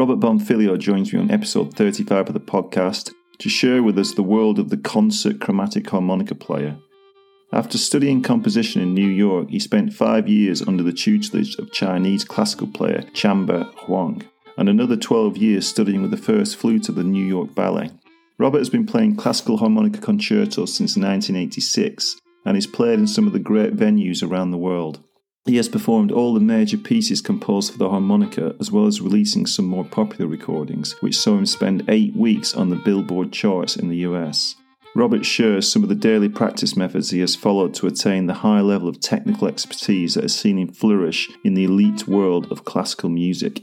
Robert Bonfiglio joins me on episode 35 of the podcast to share with us the world of the concert chromatic harmonica player. After studying composition in New York, he spent five years under the tutelage of Chinese classical player Chamber Huang, and another 12 years studying with the first flute of the New York Ballet. Robert has been playing classical harmonica concertos since 1986 and is played in some of the great venues around the world. He has performed all the major pieces composed for the harmonica, as well as releasing some more popular recordings, which saw him spend eight weeks on the Billboard charts in the US. Robert shares some of the daily practice methods he has followed to attain the high level of technical expertise that has seen him flourish in the elite world of classical music.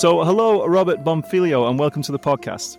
So, hello, Robert Bonfiglio, and welcome to the podcast.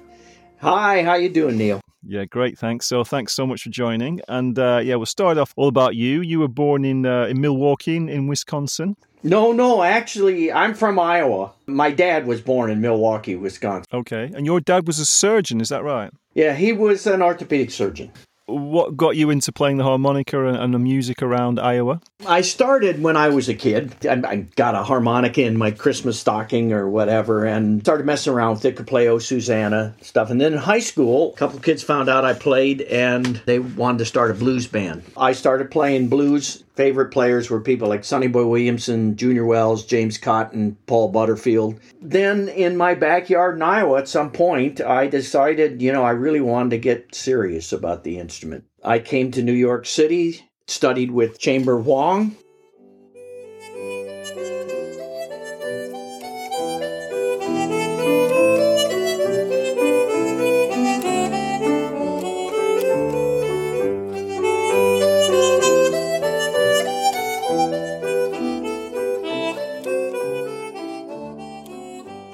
Hi, how you doing, Neil? Yeah, great. Thanks. So, thanks so much for joining. And uh, yeah, we'll start off all about you. You were born in uh, in Milwaukee, in Wisconsin. No, no, actually, I'm from Iowa. My dad was born in Milwaukee, Wisconsin. Okay, and your dad was a surgeon, is that right? Yeah, he was an orthopedic surgeon what got you into playing the harmonica and, and, the music around Iowa? I started when I was a kid. I, I, got a harmonica in my Christmas stocking or whatever and started messing around with it, could play Oh Susanna stuff. And then in high school, a couple of kids found out I played and they wanted to start a blues band. I started playing blues favorite players were people like Sonny Boy Williamson, Junior Wells, James Cotton, Paul Butterfield. Then in my backyard in Iowa, at some point, I decided, you know, I really wanted to get serious about the instrument. I came to New York City, studied with Chamber Huang,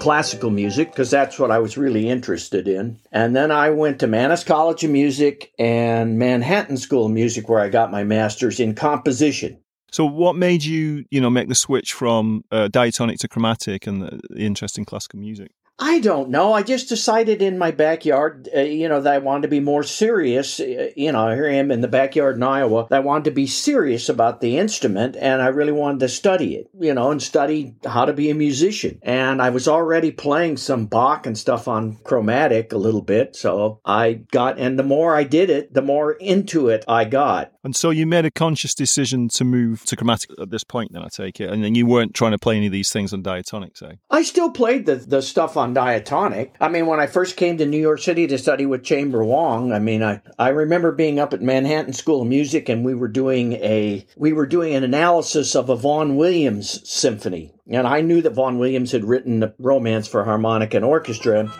classical music because that's what I was really interested in. And then I went to Mannes College of Music and Manhattan School of Music where I got my master's in composition. So, what made you, you know, make the switch from uh, diatonic to chromatic and the, the interest in classical music? I don't know. I just decided in my backyard, uh, you know, that I wanted to be more serious. Uh, you know, here I am in the backyard in Iowa. I wanted to be serious about the instrument and I really wanted to study it, you know, and study how to be a musician. And I was already playing some Bach and stuff on chromatic a little bit. So I got, and the more I did it, the more into it I got. And so you made a conscious decision to move to chromatic at this point, then I take it. And then you weren't trying to play any of these things on diatonic, say? Eh? I still played the, the stuff on diatonic. I mean, when I first came to New York City to study with Chamber Huang, I mean, I, I remember being up at Manhattan School of Music and we were doing a we were doing an analysis of a Vaughan Williams symphony. And I knew that Vaughan Williams had written a Romance for Harmonica and Orchestra.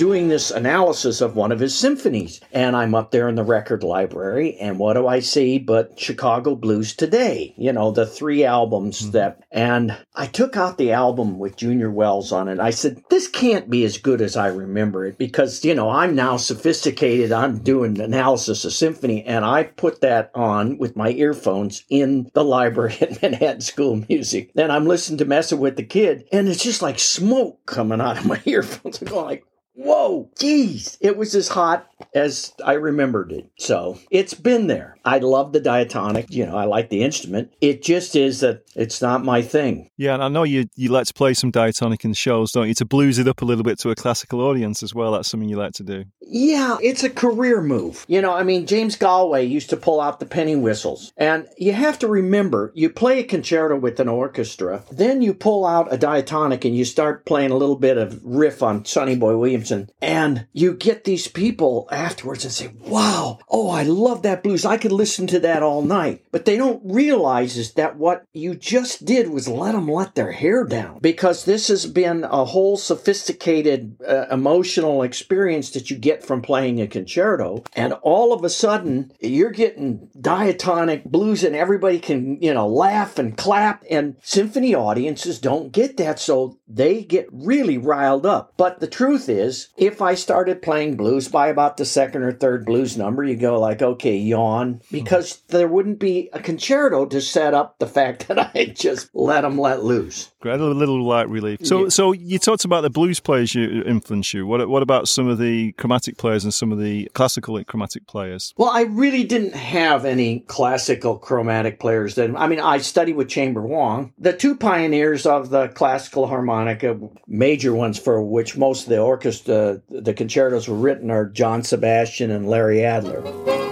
Doing this analysis of one of his symphonies. And I'm up there in the record library, and what do I see but Chicago Blues Today? You know, the three albums mm-hmm. that, and I took out the album with Junior Wells on it. I said, this can't be as good as I remember it because, you know, I'm now sophisticated. I'm doing analysis of symphony, and I put that on with my earphones in the library at Manhattan School of Music. And I'm listening to Messing with the Kid, and it's just like smoke coming out of my earphones. I'm going like, whoa, geez, it was as hot as I remembered it. So it's been there. I love the diatonic. You know, I like the instrument. It just is that it's not my thing. Yeah, and I know you you like to play some diatonic in shows, don't you? To blues it up a little bit to a classical audience as well. That's something you like to do. Yeah, it's a career move. You know, I mean, James Galway used to pull out the penny whistles. And you have to remember, you play a concerto with an orchestra, then you pull out a diatonic and you start playing a little bit of riff on Sonny Boy And you get these people afterwards and say, wow, oh, I love that blues. I could listen to that all night. But they don't realize is that what you just did was let them let their hair down because this has been a whole sophisticated uh, emotional experience that you get from playing a concerto. And all of a sudden, you're getting diatonic blues and everybody can, you know, laugh and clap. And symphony audiences don't get that. So they get really riled up. But the truth is, if I started playing blues by about the second or third blues number, you go like, okay, yawn, hmm. because there wouldn't be a concerto to set up the fact that I just let them let loose. Great, a little light relief. So, yeah. so you talked about the blues players you influence you. What, what about some of the chromatic players and some of the classical chromatic players? Well, I really didn't have any classical chromatic players. Then, I mean, I studied with Chamber Huang, the two pioneers of the classical harmonica, major ones for which most of the orchestra, Uh, the concertos were written, are John Sebastian and Larry Adler.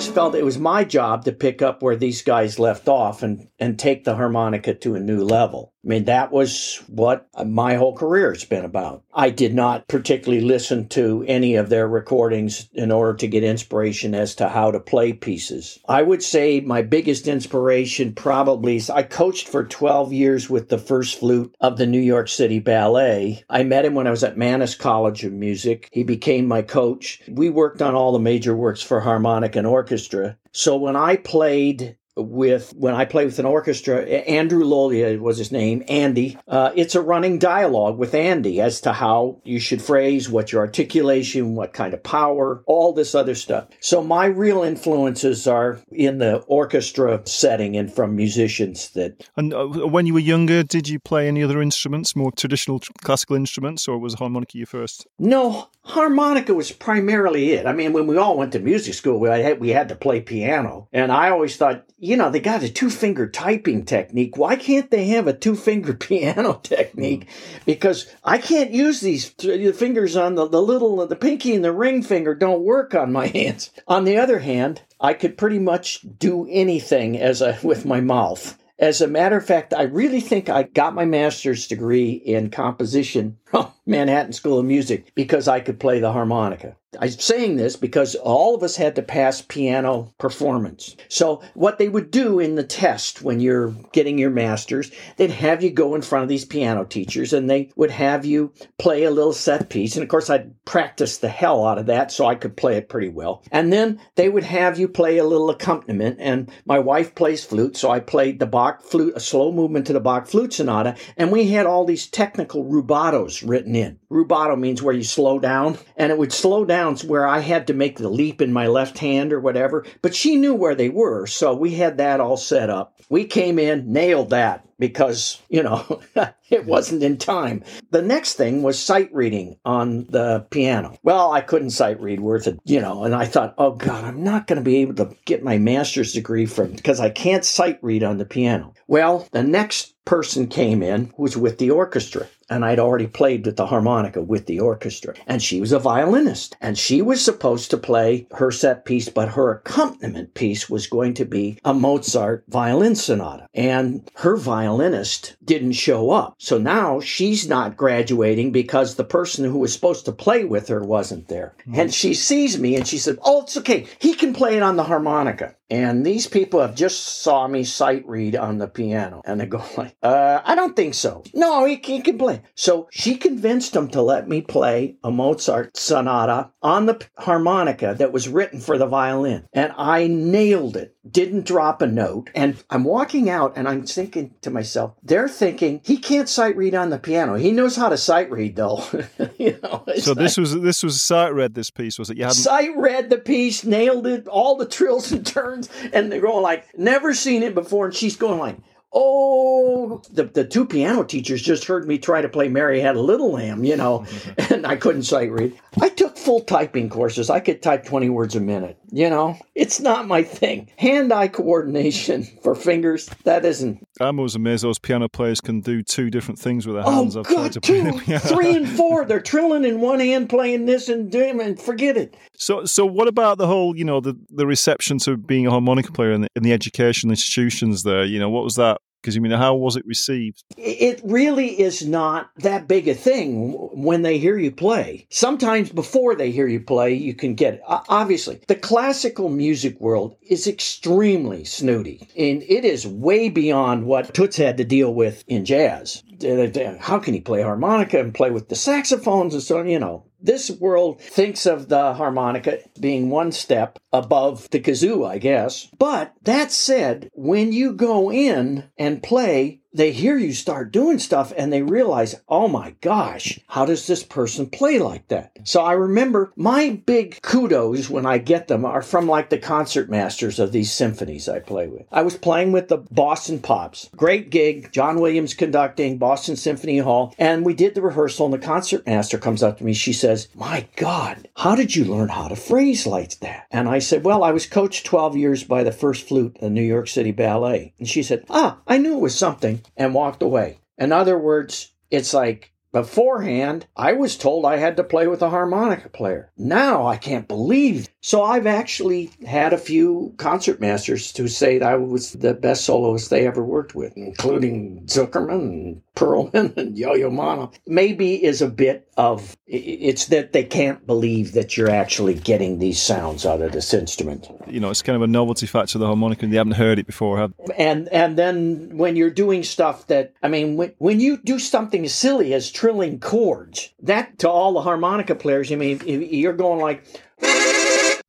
Always felt it was my job to pick up where these guys left off and, and take the harmonica to a new level. I mean, that was what my whole career has been about. I did not particularly listen to any of their recordings in order to get inspiration as to how to play pieces. I would say my biggest inspiration probably is I coached for 12 years with the first flute of the New York City Ballet. I met him when I was at Mannes College of Music. He became my coach. We worked on all the major works for harmonic and orchestra. So when I played with when I play with an orchestra. Andrew Lolya was his name, Andy. Uh, it's a running dialogue with Andy as to how you should phrase, what your articulation, what kind of power, all this other stuff. So my real influences are in the orchestra setting and from musicians that. And uh, when you were younger, did you play any other instruments, more traditional classical instruments, or was harmonica your first? No, harmonica was primarily it. I mean, when we all went to music school, we had, we had to play piano, and I always thought you know, they got a two finger typing technique. Why can't they have a two finger piano technique? Mm. Because I can't use these fingers on the, the little, the pinky and the ring finger don't work on my hands. On the other hand, I could pretty much do anything as a, with my mouth. As a matter of fact, I really think I got my master's degree in composition from Manhattan School of Music because I could play the harmonica. I'm saying this because all of us had to pass piano performance. So, what they would do in the test when you're getting your master's, they'd have you go in front of these piano teachers and they would have you play a little set piece. And of course, I'd practice the hell out of that so I could play it pretty well. And then they would have you play a little accompaniment. And my wife plays flute, so I played the Bach flute, a slow movement to the Bach flute sonata. And we had all these technical rubatos written in. Rubato means where you slow down, and it would slow down where I had to make the leap in my left hand or whatever. But she knew where they were, so we had that all set up. We came in, nailed that because, you know, it wasn't in time. The next thing was sight reading on the piano. Well, I couldn't sight read worth it, you know, and I thought, oh God, I'm not going to be able to get my master's degree from because I can't sight read on the piano. Well, the next person came in was with the orchestra and I'd already played with the harmonica with the orchestra. And she was a violinist, and she was supposed to play her set piece, but her accompaniment piece was going to be a Mozart violin sonata. And her violinist didn't show up. So now she's not graduating because the person who was supposed to play with her wasn't there. Mm-hmm. And she sees me and she said, Oh, it's okay. He can play it on the harmonica. And these people have just saw me sight read on the piano, and they go like, uh, "I don't think so. No, he, he can play." So she convinced him to let me play a Mozart sonata on the harmonica that was written for the violin, and I nailed it. Didn't drop a note, and I'm walking out, and I'm thinking to myself, they're thinking he can't sight read on the piano. He knows how to sight read though. you know. So this was this was sight read this piece was it? You had sight read the piece, nailed it, all the trills and turns, and they're going like, never seen it before, and she's going like, oh, the, the two piano teachers just heard me try to play Mary Had a Little Lamb, you know, and I couldn't sight read. I took full typing courses. I could type 20 words a minute, you know. It's not my thing. Hand eye coordination for fingers, that isn't. I'm always amazed those piano players can do two different things with their oh, hands. Oh, God, two, three and four. They're trilling in one hand, playing this and doing and forget it. So, so what about the whole, you know, the, the reception to being a harmonica player in the, in the education institutions there? You know, what was that because I mean, how was it received? It really is not that big a thing when they hear you play. Sometimes before they hear you play, you can get it. Obviously, the classical music world is extremely snooty, and it is way beyond what Toots had to deal with in jazz. How can he play harmonica and play with the saxophones and so on? You know, this world thinks of the harmonica being one step above the kazoo, I guess. But that said, when you go in and play they hear you start doing stuff and they realize, oh my gosh, how does this person play like that? So I remember my big kudos when I get them are from like the concert masters of these symphonies I play with. I was playing with the Boston Pops. Great gig, John Williams conducting, Boston Symphony Hall, and we did the rehearsal and the concert master comes up to me. She says, my God, how did you learn how to phrase like that? And I said, well, I was coached 12 years by the first flute, the New York City Ballet. And she said, ah, I knew it was something and walked away. In other words, it's like beforehand, I was told I had to play with a harmonica player. Now I can't believe. So I've actually had a few concertmasters to say that I was the best soloist they ever worked with, including Zukerman Perlman and Yo-Yo Ma. Maybe is a bit of it's that they can't believe that you're actually getting these sounds out of this instrument. You know, it's kind of a novelty factor of the harmonica, and they haven't heard it before. Have and and then when you're doing stuff that I mean, when when you do something as silly as trilling chords, that to all the harmonica players, I mean, you're going like.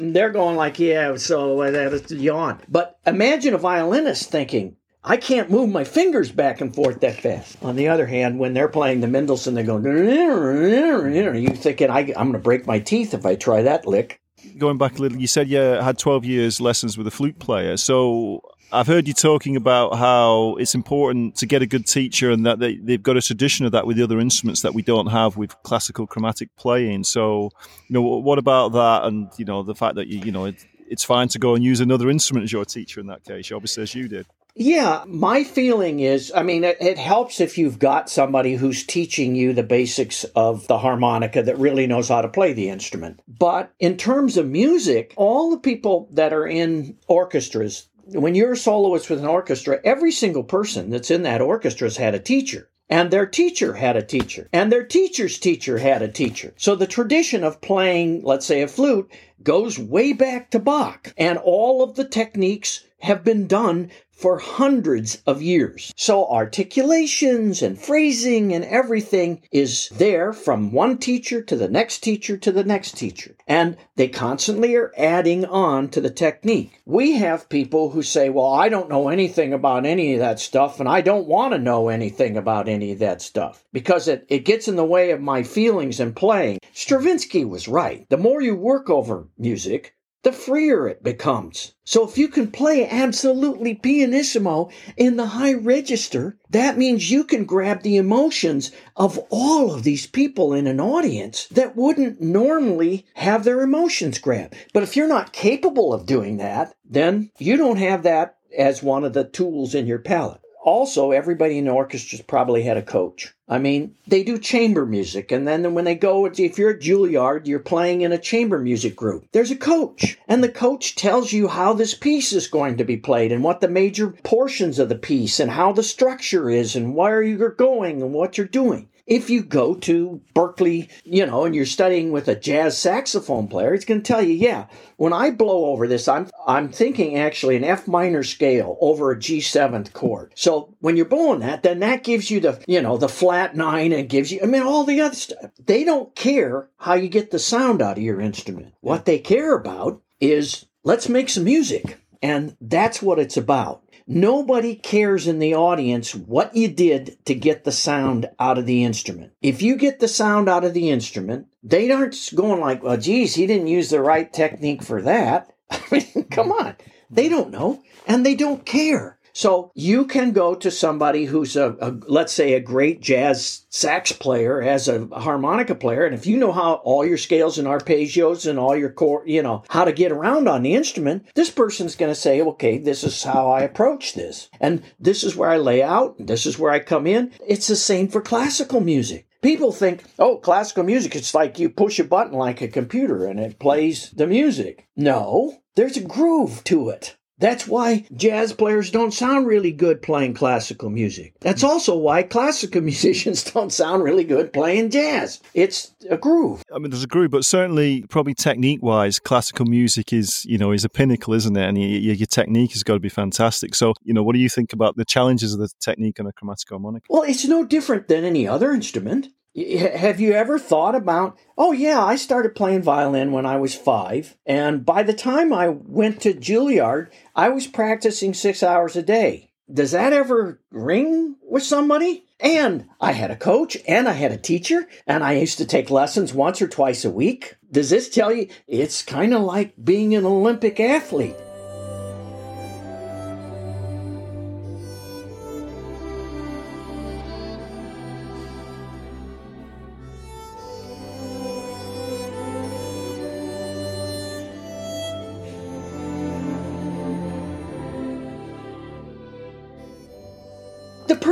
They're going like, yeah, so uh, that's yawn. But imagine a violinist thinking, I can't move my fingers back and forth that fast. On the other hand, when they're playing the Mendelssohn, they're go, you thinking, I, I'm going to break my teeth if I try that lick. Going back a little, you said you had 12 years lessons with a flute player. So I've heard you talking about how it's important to get a good teacher and that they, they've got a tradition of that with the other instruments that we don't have with classical chromatic playing. So, you know, what about that? And, you know, the fact that, you, you know, it, it's fine to go and use another instrument as your teacher in that case, obviously, as you did. Yeah, my feeling is I mean, it, it, helps if you've got somebody who's teaching you the basics of the harmonica that really knows how to play the instrument. But in terms of music, all the people that are in orchestras, when you're a soloist with an orchestra, every single person that's in that orchestra has had a teacher. And their teacher had a teacher. And their teacher's teacher had a teacher. So the tradition of playing, let's say, a flute goes way back to Bach. And all of the techniques have been done for hundreds of years. So articulations and phrasing and everything is there from one teacher to the next teacher to the next teacher. And they constantly are adding on to the technique. We have people who say, well, I don't know anything about any of that stuff and I don't want to know anything about any of that stuff because it, it gets in the way of my feelings and playing. Stravinsky was right. The more you work over music, the freer it becomes. So if you can play absolutely pianissimo in the high register, that means you can grab the emotions of all of these people in an audience that wouldn't normally have their emotions grabbed. But if you're not capable of doing that, then you don't have that as one of the tools in your palette also, everybody in the orchestra's probably had a coach. I mean, they do chamber music, and then when they go, if you're at Juilliard, you're playing in a chamber music group. There's a coach, and the coach tells you how this piece is going to be played, and what the major portions of the piece, and how the structure is, and where you're going, and what you're doing. If you go to Berklee, you know, and you're studying with a jazz saxophone player, it's going to tell you, yeah, when I blow over this, I'm I'm thinking actually an F minor scale over a G7th chord. So when you're blowing that, then that gives you the, you know, the flat nine and gives you, I mean, all the other stuff. They don't care how you get the sound out of your instrument. What they care about is let's make some music. And that's what it's about. Nobody cares in the audience what you did to get the sound out of the instrument. If you get the sound out of the instrument, they aren't going like, well, geez, he didn't use the right technique for that. I mean, come on. They don't know and they don't care. So you can go to somebody who's a, a, let's say a great jazz sax player as a harmonica player, and if you know how all your scales and arpeggios and all your chord, you know how to get around on the instrument, this person's going to say, okay, this is how I approach this, and this is where I lay out, and this is where I come in. It's the same for classical music. People think, oh, classical music, it's like you push a button like a computer and it plays the music. No, there's a groove to it. That's why jazz players don't sound really good playing classical music. That's also why classical musicians don't sound really good playing jazz. It's a groove. I mean, there's a groove, but certainly, probably technique-wise, classical music is, you know, is a pinnacle, isn't it? And your, your technique has got to be fantastic. So, you know, what do you think about the challenges of the technique on a chromatic harmonica? Well, it's no different than any other instrument. Have you ever thought about, oh, yeah, I started playing violin when I was five. And by the time I went to Juilliard, I was practicing six hours a day. Does that ever ring with somebody? And I had a coach and I had a teacher and I used to take lessons once or twice a week. Does this tell you it's kind of like being an Olympic athlete?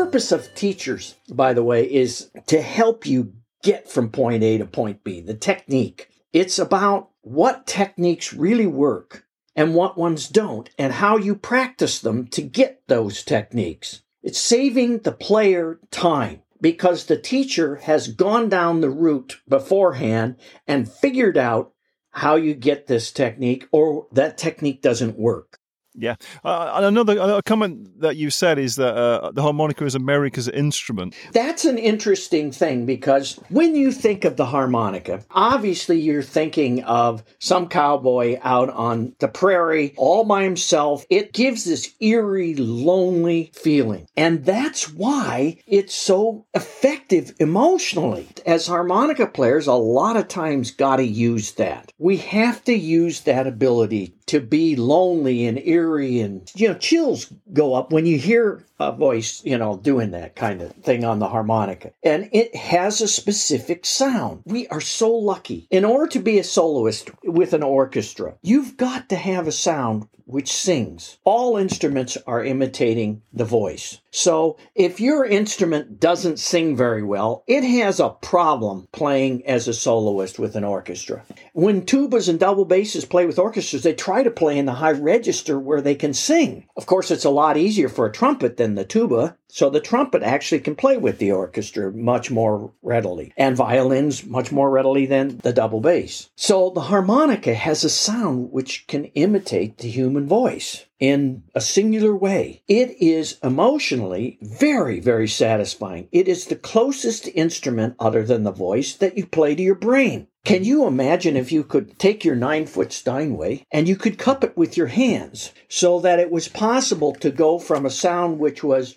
Purpose of teachers, by the way, is to help you get from point A to point B, the technique. It's about what techniques really work and what ones don't, and how you practice them to get those techniques. It's saving the player time because the teacher has gone down the route beforehand and figured out how you get this technique or that technique doesn't work. Yeah, uh, another comment that you said is that uh, the harmonica is America's instrument. That's an interesting thing because when you think of the harmonica, obviously you're thinking of some cowboy out on the prairie all by himself. It gives this eerie, lonely feeling, and that's why it's so effective emotionally. As harmonica players, a lot of times got to use that. We have to use that ability to be lonely and eerie and you know chills go up when you hear a voice you know doing that kind of thing on the harmonica. And it has a specific sound. We are so lucky. In order to be a soloist with an orchestra you've got to have a sound which sings. All instruments are imitating the voice. So if your instrument doesn't sing very well, it has a problem playing as a soloist with an orchestra. When tubas and double basses play with orchestras, they try to play in the high register where they can sing. Of course, it's a lot easier for a trumpet than the tuba, so the trumpet actually can play with the orchestra much more readily, and violins much more readily than the double bass. So the harmonica has a sound which can imitate the human voice in a singular way. It is emotionally very, very satisfying. It is the closest instrument other than the voice that you play to your brain. Can you imagine if you could take your nine foot Steinway and you could cup it with your hands so that it was possible to go from a sound which was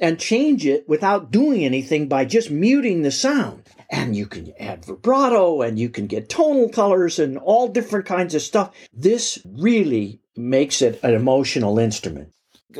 and change it without doing anything by just muting the sound? and you can add vibrato and you can get tonal colors and all different kinds of stuff. This really makes it an emotional instrument.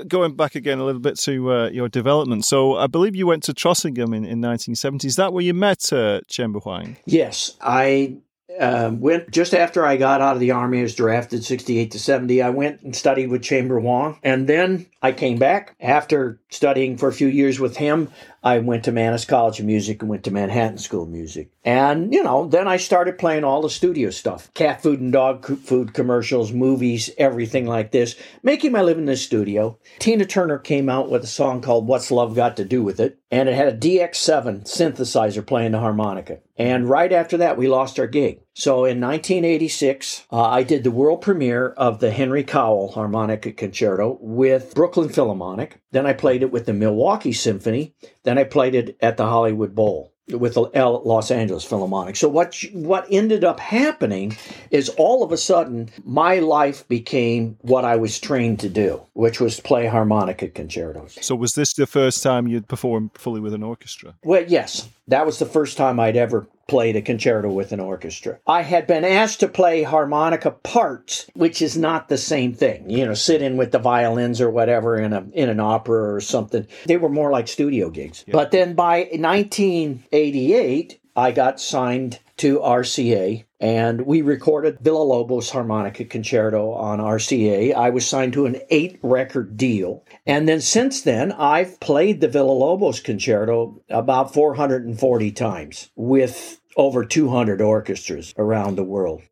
Going back again a little bit to uh, your development. So, I believe you went to Trossingen in, in 1970. Is that where you met uh, Huang? Yes. I uh, went just after I got out of the army. I was drafted 68 to 70. I went and studied with Chamber Huang. And then I came back after studying for a few years with him. I went to Mannes College of Music and went to Manhattan School of Music. And, you know, then I started playing all the studio stuff cat food and dog food commercials, movies, everything like this, making my living in the studio. Tina Turner came out with a song called What's Love Got to Do with It? And it had a DX7 synthesizer playing the harmonica. And right after that, we lost our gig. So in 1986, uh, I did the world premiere of the Henry Cowell Harmonica Concerto with Brooklyn Philharmonic. Then I played it with the Milwaukee Symphony. Then I played it at the Hollywood Bowl with the Los Angeles Philharmonic. So what what ended up happening is all of a sudden my life became what I was trained to do, which was play harmonica concertos. So was this the first time you'd performed fully with an orchestra? Well, yes. That was the first time I'd ever played a concerto with an orchestra. I had been asked to play harmonica parts, which is not the same thing. You know, sit in with the violins or whatever in a in an opera or something. They were more like studio gigs. Yeah. But then by 1988, I got signed to RCA and we recorded Villa-Lobos harmonica concerto on RCA. I was signed to an eight record deal. And then since then, I've played the Villa-Lobos concerto about 440 times with over 200 orchestras around the world.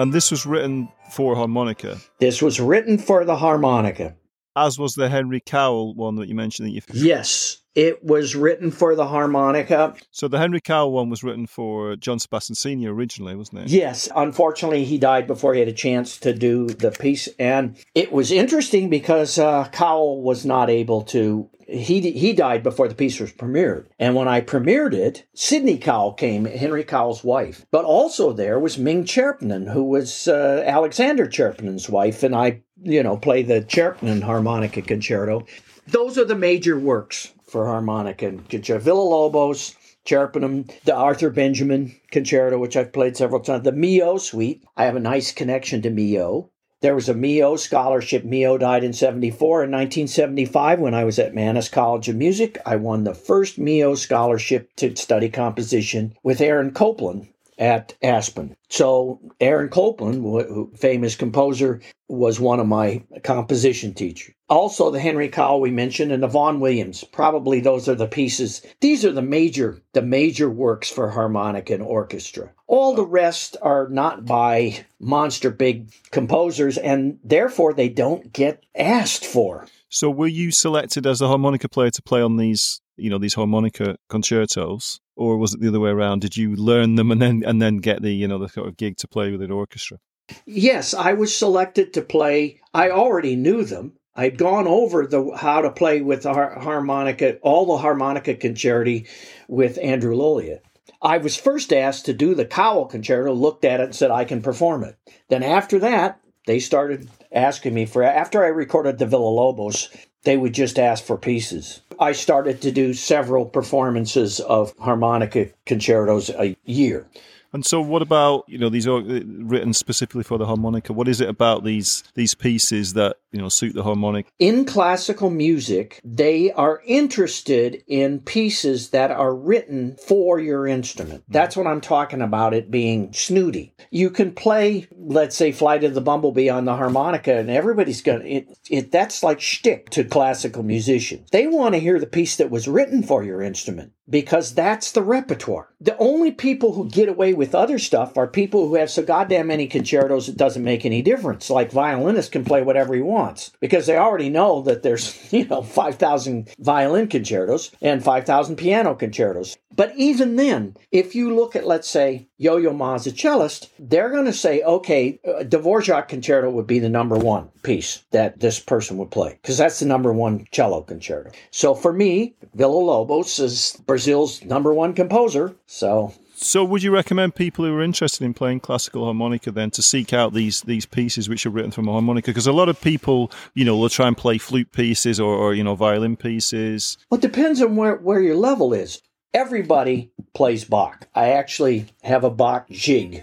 And this was written for harmonica. This was written for the harmonica. As was the Henry Cowell one that you mentioned that you Yes. It was written for the harmonica. So the Henry Cowell one was written for John Sebastian Sr. originally, wasn't it? Yes. Unfortunately, he died before he had a chance to do the piece. And it was interesting because uh, Cowell was not able to he he died before the piece was premiered. And when I premiered it, Sidney Cowell came, Henry Cowell's wife. But also there was Ming Tcherepnin, who was uh, Alexander Tcherepnin's wife, and I, you know, play the Tcherepnin harmonica concerto. Those are the major works for harmonica and concerto. Villa Lobos, Tcherepnin, the Arthur Benjamin concerto, which I've played several times, the Milhaud suite. I have a nice connection to Milhaud. There was a Milhaud scholarship. Milhaud died in 74. In 1975, when I was at Mannes College of Music, I won the first Milhaud scholarship to study composition with Aaron Copland at Aspen. So Aaron Copland, famous composer, was one of my composition teachers. Also, the Henry Cowell we mentioned and the Vaughan Williams. Probably those are the pieces. These are the major, the major works for harmonic and orchestra. All the rest are not by monster big composers, and therefore they don't get asked for. So, were you selected as a harmonica player to play on these, you know, these harmonica concertos, or was it the other way around? Did you learn them and then and then get the, you know, the sort of gig to play with an orchestra? Yes, I was selected to play. I already knew them. I'd gone over the how to play with the harmonica, all the harmonica concerti with Andrew Lolya. I was first asked to do the Cowell concerto, looked at it and said I can perform it. Then after that, they started asking me for after I recorded the Villa Lobos, they would just ask for pieces. I started to do several performances of harmonica concertos a year. And so, what about you know these are written specifically for the harmonica? What is it about these these pieces that you know suit the harmonic? In classical music, they are interested in pieces that are written for your instrument. Mm-hmm. That's what I'm talking about. It being snooty. You can play, let's say, "Flight of the Bumblebee" on the harmonica, and everybody's gonna it. it that's like shtick to classical musicians. They want to hear the piece that was written for your instrument because that's the repertoire. The only people who get away with other stuff are people who have so goddamn many concertos it doesn't make any difference. Like violinists can play whatever he wants because they already know that there's, you know, 5,000 violin concertos and 5,000 piano concertos. But even then, if you look at, let's say, Yo-Yo Ma's a cellist, they're going to say, okay, uh, Dvorak concerto would be the number one piece that this person would play because that's the number one cello concerto. So for me, Villa Lobos is Brazil's number one composer. So So, would you recommend people who are interested in playing classical harmonica then to seek out these these pieces which are written from a harmonica? Because a lot of people, you know, will try and play flute pieces or, or you know violin pieces. Well, it depends on where where your level is. Everybody plays Bach. I actually have a Bach jig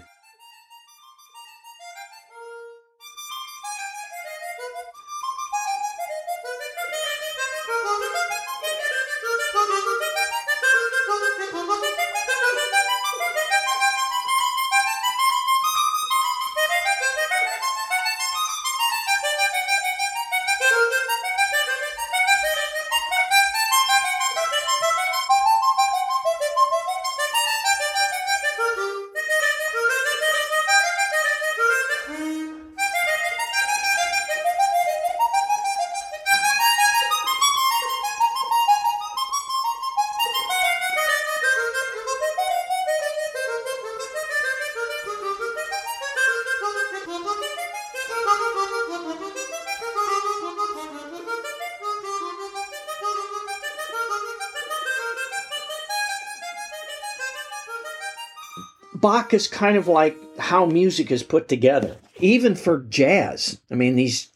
Bach is kind of like how music is put together, even for jazz. I mean, these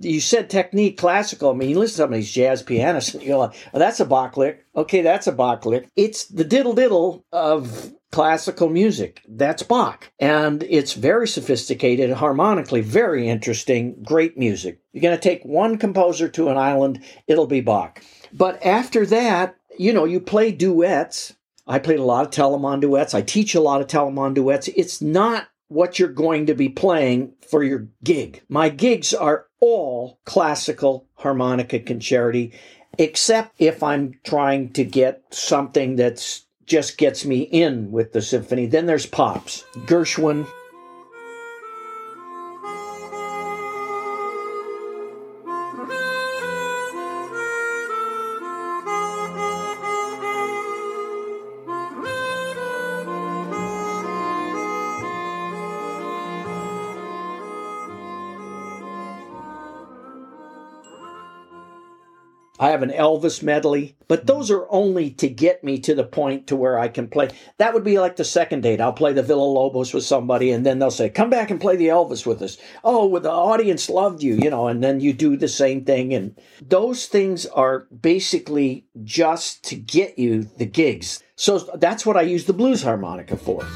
you said technique classical. I mean, you listen to some of these jazz pianists and you go, oh, that's a Bach lick. Okay, that's a Bach lick. It's the diddle diddle of classical music. That's Bach. And it's very sophisticated, harmonically, very interesting, great music. You're going to take one composer to an island, it'll be Bach. But after that, you know, you play duets I played a lot of Telemann duets. I teach a lot of Telemann duets. It's not what you're going to be playing for your gig. My gigs are all classical harmonica concerti, except if I'm trying to get something that's just gets me in with the symphony. Then there's pops. Gershwin, have an Elvis medley, but those hmm. are only to get me to the point to where I can play. That would be like the second date. I'll play the Villa Lobos with somebody, and then they'll say, "Come back and play the Elvis with us." Oh, well, the audience loved you, you know, and then you do the same thing, and those things are basically just to get you the gigs. So that's what I use the blues harmonica for.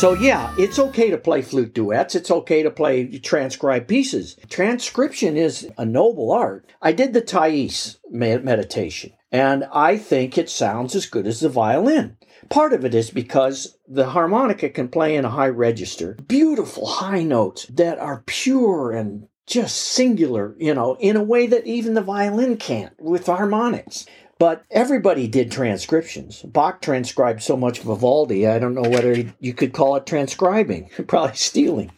So yeah, it's okay to play flute duets. It's okay to play transcribed pieces. Transcription is a noble art. I did the Thais meditation, and I think it sounds as good as the violin. Part of it is because the harmonica can play in a high register, beautiful high notes that are pure and just singular, you know, in a way that even the violin can't with harmonics. But everybody did transcriptions. Bach transcribed so much Vivaldi, I don't know whether you could call it transcribing, probably stealing.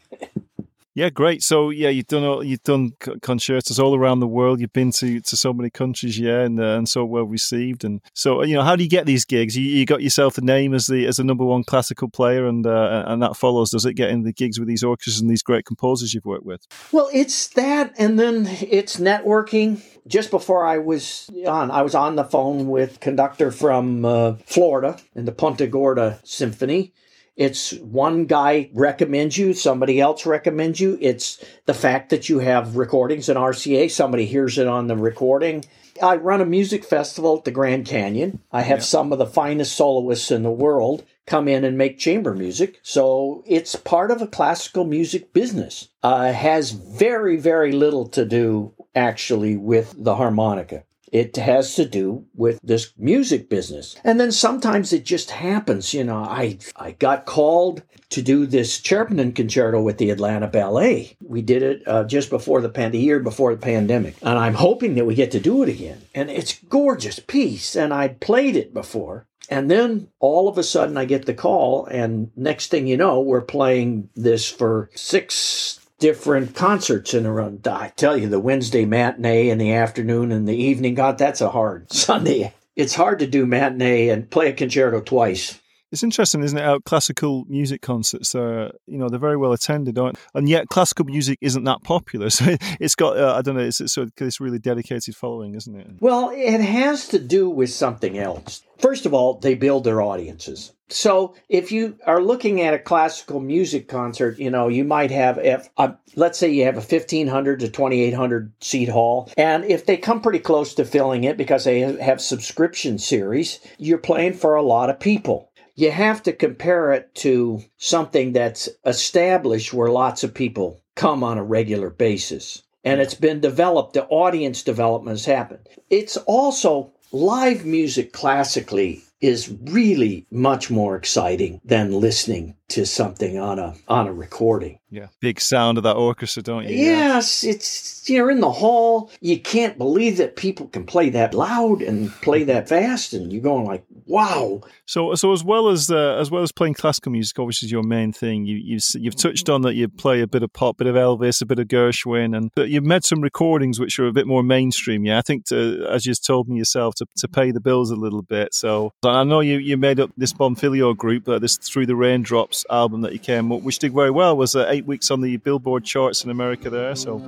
Yeah, great. So yeah, you've done all, you've done concertos all around the world. You've been to, to so many countries, yeah, and uh, and so well received. And so you know, how do you get these gigs? You, you got yourself a name as the as the number one classical player, and uh, and that follows. Does it get in the gigs with these orchestras and these great composers you've worked with? Well, it's that, and then it's networking. Just before I was on, I was on the phone with conductor from uh, Florida in the Punta Gorda Symphony it's one guy recommends you, somebody else recommends you. It's the fact that you have recordings in RCA, somebody hears it on the recording. I run a music festival at the Grand Canyon. I have yeah. some of the finest soloists in the world come in and make chamber music. So it's part of a classical music business. Uh, has very, very little to do actually with the harmonica. It has to do with this music business. And then sometimes it just happens. You know, I, I got called to do this Tcherepnin concerto with the Atlanta Ballet. We did it uh, just before the pan- the year before the pandemic. And I'm hoping that we get to do it again. And it's gorgeous piece. And I'd played it before. And then all of a sudden I get the call, and next thing you know, we're playing this for six different concerts in a row. I tell you, the Wednesday matinee in the afternoon and the evening, God, that's a hard Sunday. It's hard to do matinee and play a concerto twice. It's interesting, isn't it? How classical music concerts are, you know, they're very well attended, aren't? And yet, classical music isn't that popular. So it's got, uh, I don't know, it's, it's sort of this really dedicated following, isn't it? Well, it has to do with something else. First of all, they build their audiences. So if you are looking at a classical music concert, you know, you might have, if, uh, let's say you have a 1500 to 2800 seat hall. And if they come pretty close to filling it because they have subscription series, you're playing for a lot of people you have to compare it to something that's established where lots of people come on a regular basis. And it's been developed, the audience development has happened. It's also live music classically is really much more exciting than listening to something on a on a recording. Yeah, big sound of that orchestra, don't you? Yes, it's you're in the hall. You can't believe that people can play that loud and play that fast, and you're going like, wow. So, so as well as uh, as well as playing classical music, obviously is your main thing. You, you've you've touched on that you play a bit of pop, a bit of Elvis, a bit of Gershwin, and you've made some recordings which are a bit more mainstream. Yeah, I think to, as you've told me yourself to, to pay the bills a little bit. So I know you, you made up this Bonfiglio group, uh, this Through the Raindrops album that he came up, which did very well. Was uh, eight weeks on the Billboard charts in America there. So.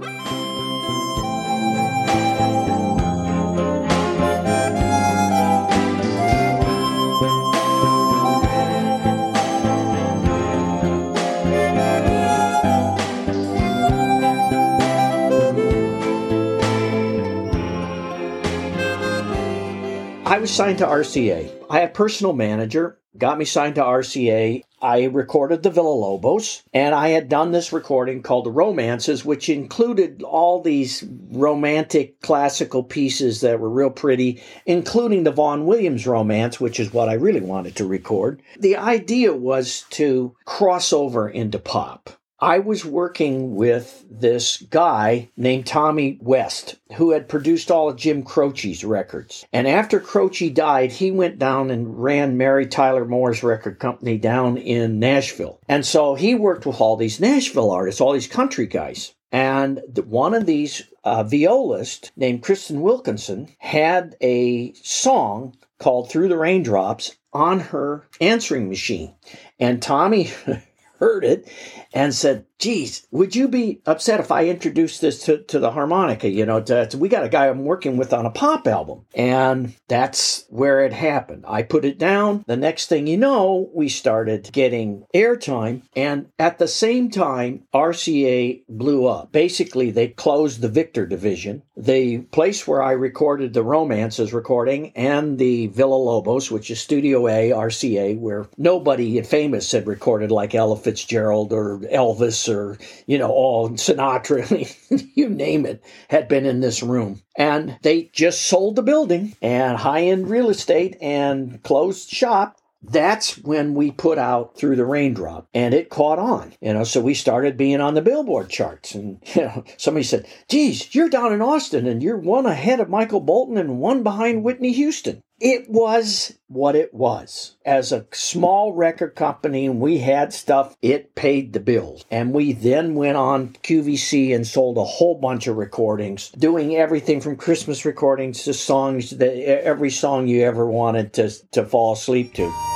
I was signed to RCA. I have personal manager, got me signed to RCA. I recorded the Villa Lobos, and I had done this recording called The Romances, which included all these romantic classical pieces that were real pretty, including the Vaughan Williams romance, which is what I really wanted to record. The idea was to cross over into pop. I was working with this guy named Tommy West, who had produced all of Jim Croce's records. And after Croce died, he went down and ran Mary Tyler Moore's record company down in Nashville. And so he worked with all these Nashville artists, all these country guys. And one of these uh, violists named Kristen Wilkinson had a song called Through the Raindrops on her answering machine. And Tommy heard it and said, geez, would you be upset if I introduced this to, to the harmonica? You know, to, to, we got a guy I'm working with on a pop album. And that's where it happened. I put it down. The next thing you know, we started getting airtime. And at the same time, RCA blew up. Basically, they closed the Victor division. The place where I recorded the romances recording and the Villa Lobos, which is Studio A, RCA, where nobody famous had recorded like Ella Fitzgerald or Elvis or, you know, all Sinatra, you name it, had been in this room. And they just sold the building and high end real estate and closed shop that's when we put out through the raindrop and it caught on you know so we started being on the billboard charts and you know somebody said geez you're down in austin and you're one ahead of michael bolton and one behind whitney houston it was what it was. As a small record company, we had stuff, it paid the bills. And we then went on QVC and sold a whole bunch of recordings, doing everything from Christmas recordings to songs that every song you ever wanted to, to fall asleep to.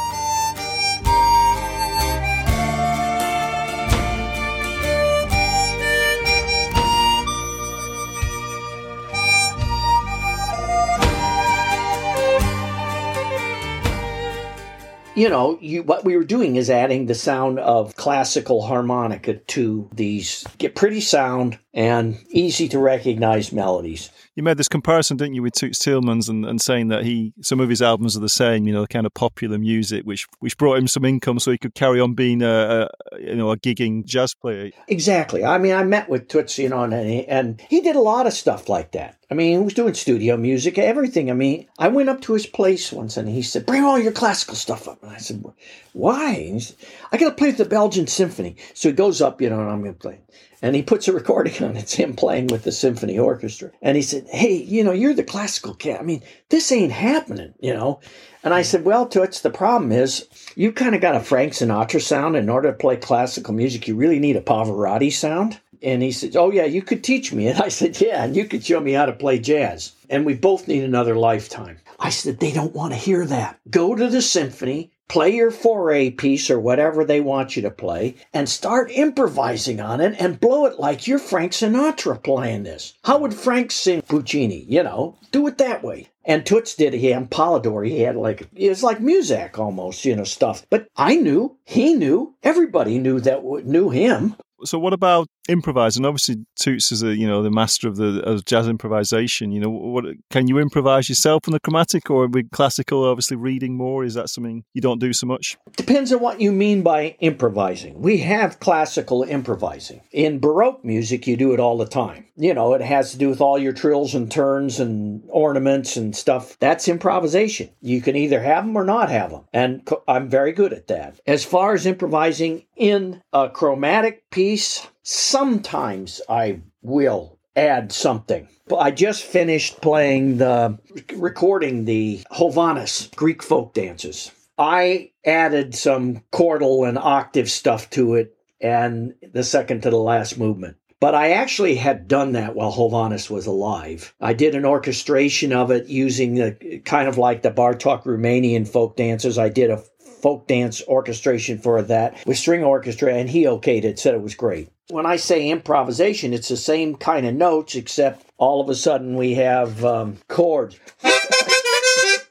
You know, you, what we were doing is adding the sound of classical harmonica to these get pretty sound and easy to recognize melodies. You made this comparison, didn't you, with Toots Thielemans and, and saying that he some of his albums are the same, you know, the kind of popular music, which which brought him some income so he could carry on being a, a you know a gigging jazz player. Exactly. I mean, I met with Toots, you know, and he, and he did a lot of stuff like that. I mean, he was doing studio music, everything. I mean, I went up to his place once and he said, Bring all your classical stuff up. And I said, Why? Said, I got to play with the Belgian Symphony. So he goes up, you know, and I'm going to play. And he puts a recording on. It's him playing with the symphony orchestra. And he said, Hey, you know, you're the classical cat. I mean, this ain't happening, you know. And I said, Well, Toots, the problem is you kind of got a Frank Sinatra sound. In order to play classical music, you really need a Pavarotti sound. And he said, Oh, yeah, you could teach me. And I said, Yeah, and you could show me how to play jazz. And we both need another lifetime. I said, They don't want to hear that. Go to the symphony, play your 4A piece or whatever they want you to play, and start improvising on it and blow it like you're Frank Sinatra playing this. How would Frank sing Puccini? You know, do it that way. And Toots did. He had Polidori. He had like it was like Muzak almost, you know, stuff. But I knew, he knew, everybody knew that knew him. So what about improvising? Obviously, Toots is a you know the master of the of jazz improvisation. You know, what can you improvise yourself on the chromatic, or with classical? Obviously, reading more is that something you don't do so much? Depends on what you mean by improvising. We have classical improvising in Baroque music. You do it all the time. You know, it has to do with all your trills and turns and ornaments and stuff. That's improvisation. You can either have them or not have them, and I'm very good at that. As far as improvising in a chromatic piece, sometimes I will add something. I just finished playing the recording the Hovhaness Greek folk dances. I added some chordal and octave stuff to it and the second to the last movement. But I actually had done that while Hovhaness was alive. I did an orchestration of it using the kind of like the Bartok Romanian folk dances. I did a folk dance orchestration for that with string orchestra, and he okayed it, said it was great. When I say improvisation, it's the same kind of notes, except all of a sudden we have um, chords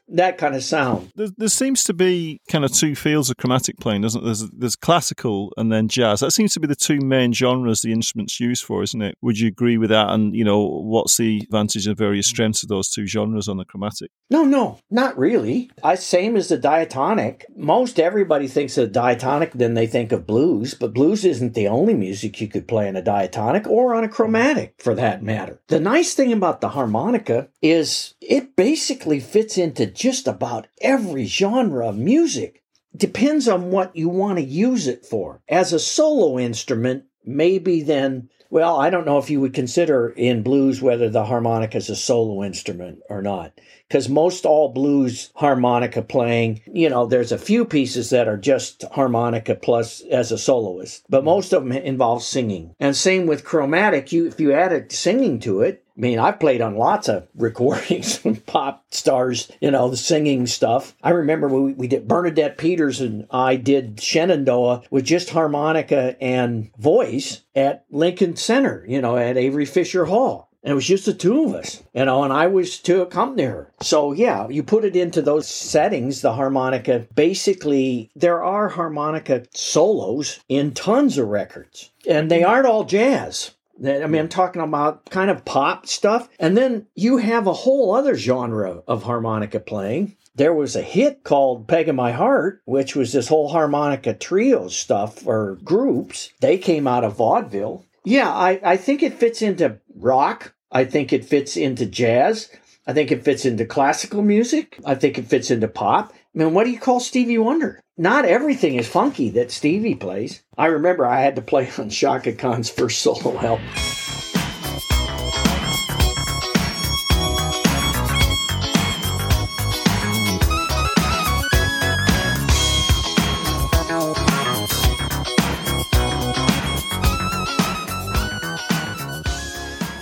that kind of sound. There, there, seems to be kind of two fields of chromatic playing, doesn't there? There's, there's classical and then jazz. That seems to be the two main genres the instruments used for, isn't it? Would you agree with that? And, you know, what's the advantage and various mm. strengths of those two genres on the chromatic? No, no, not really. I same as the diatonic. Most everybody thinks of diatonic, then they think of blues, but blues isn't the only music you could play on a diatonic or on a chromatic for that matter. The nice thing about the harmonica is it basically fits into just about every genre of music. Depends on what you want to use it for. As a solo instrument, maybe then, well, I don't know if you would consider in blues whether the harmonica is a solo instrument or not. Because most all blues harmonica playing, you know, there's a few pieces that are just harmonica plus as a soloist, but mm-hmm. most of them involve singing. And same with chromatic, you if you add singing to it, I mean, I've played on lots of recordings from pop stars, you know, the singing stuff. I remember we, we did Bernadette Peters and I did Shenandoah with just harmonica and voice at Lincoln Center, you know, at Avery Fisher Hall. And it was just the two of us, you know, and I was to accompany her. So, yeah, you put it into those settings, the harmonica. Basically, there are harmonica solos in tons of records, and they aren't all jazz. I mean, I'm talking about kind of pop stuff. And then you have a whole other genre of harmonica playing. There was a hit called Peg in My Heart, which was this whole harmonica trio stuff or groups. They came out of vaudeville. Yeah, I, I think it fits into rock. I think it fits into jazz. I think it fits into classical music. I think it fits into pop. I mean, what do you call Stevie Wonder? Not everything is funky that Stevie plays. I remember I had to play on Chaka Khan's first solo album.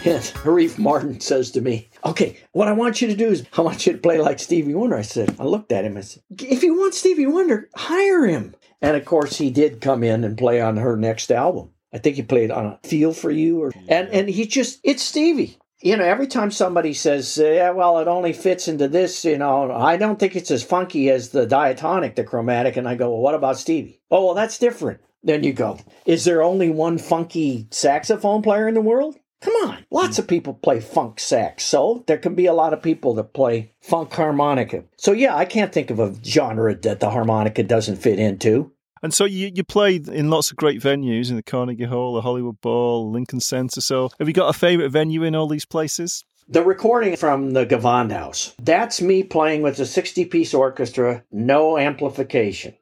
And Arif Mardin says to me, Okay, what I want you to do is I want you to play like Stevie Wonder. I said, I looked at him and said, If you want Stevie Wonder, hire him. And of course, he did come in and play on her next album. I think he played on a Feel for You, or and and he just it's Stevie. You know, every time somebody says, "Yeah, well, it only fits into this," you know, I don't think it's as funky as the diatonic, the chromatic, and I go, "Well, what about Stevie?" Oh, well, that's different. Then you go, "Is there only one funky saxophone player in the world?" Come on. Lots of people play funk sax. So there can be a lot of people that play funk harmonica. So yeah, I can't think of a genre that the harmonica doesn't fit into. And so you, you played in lots of great venues in the Carnegie Hall, the Hollywood Bowl, Lincoln Center. So have you got a favorite venue in all these places? The recording from the Gewandhaus. That's me playing with a 60 piece orchestra, no amplification.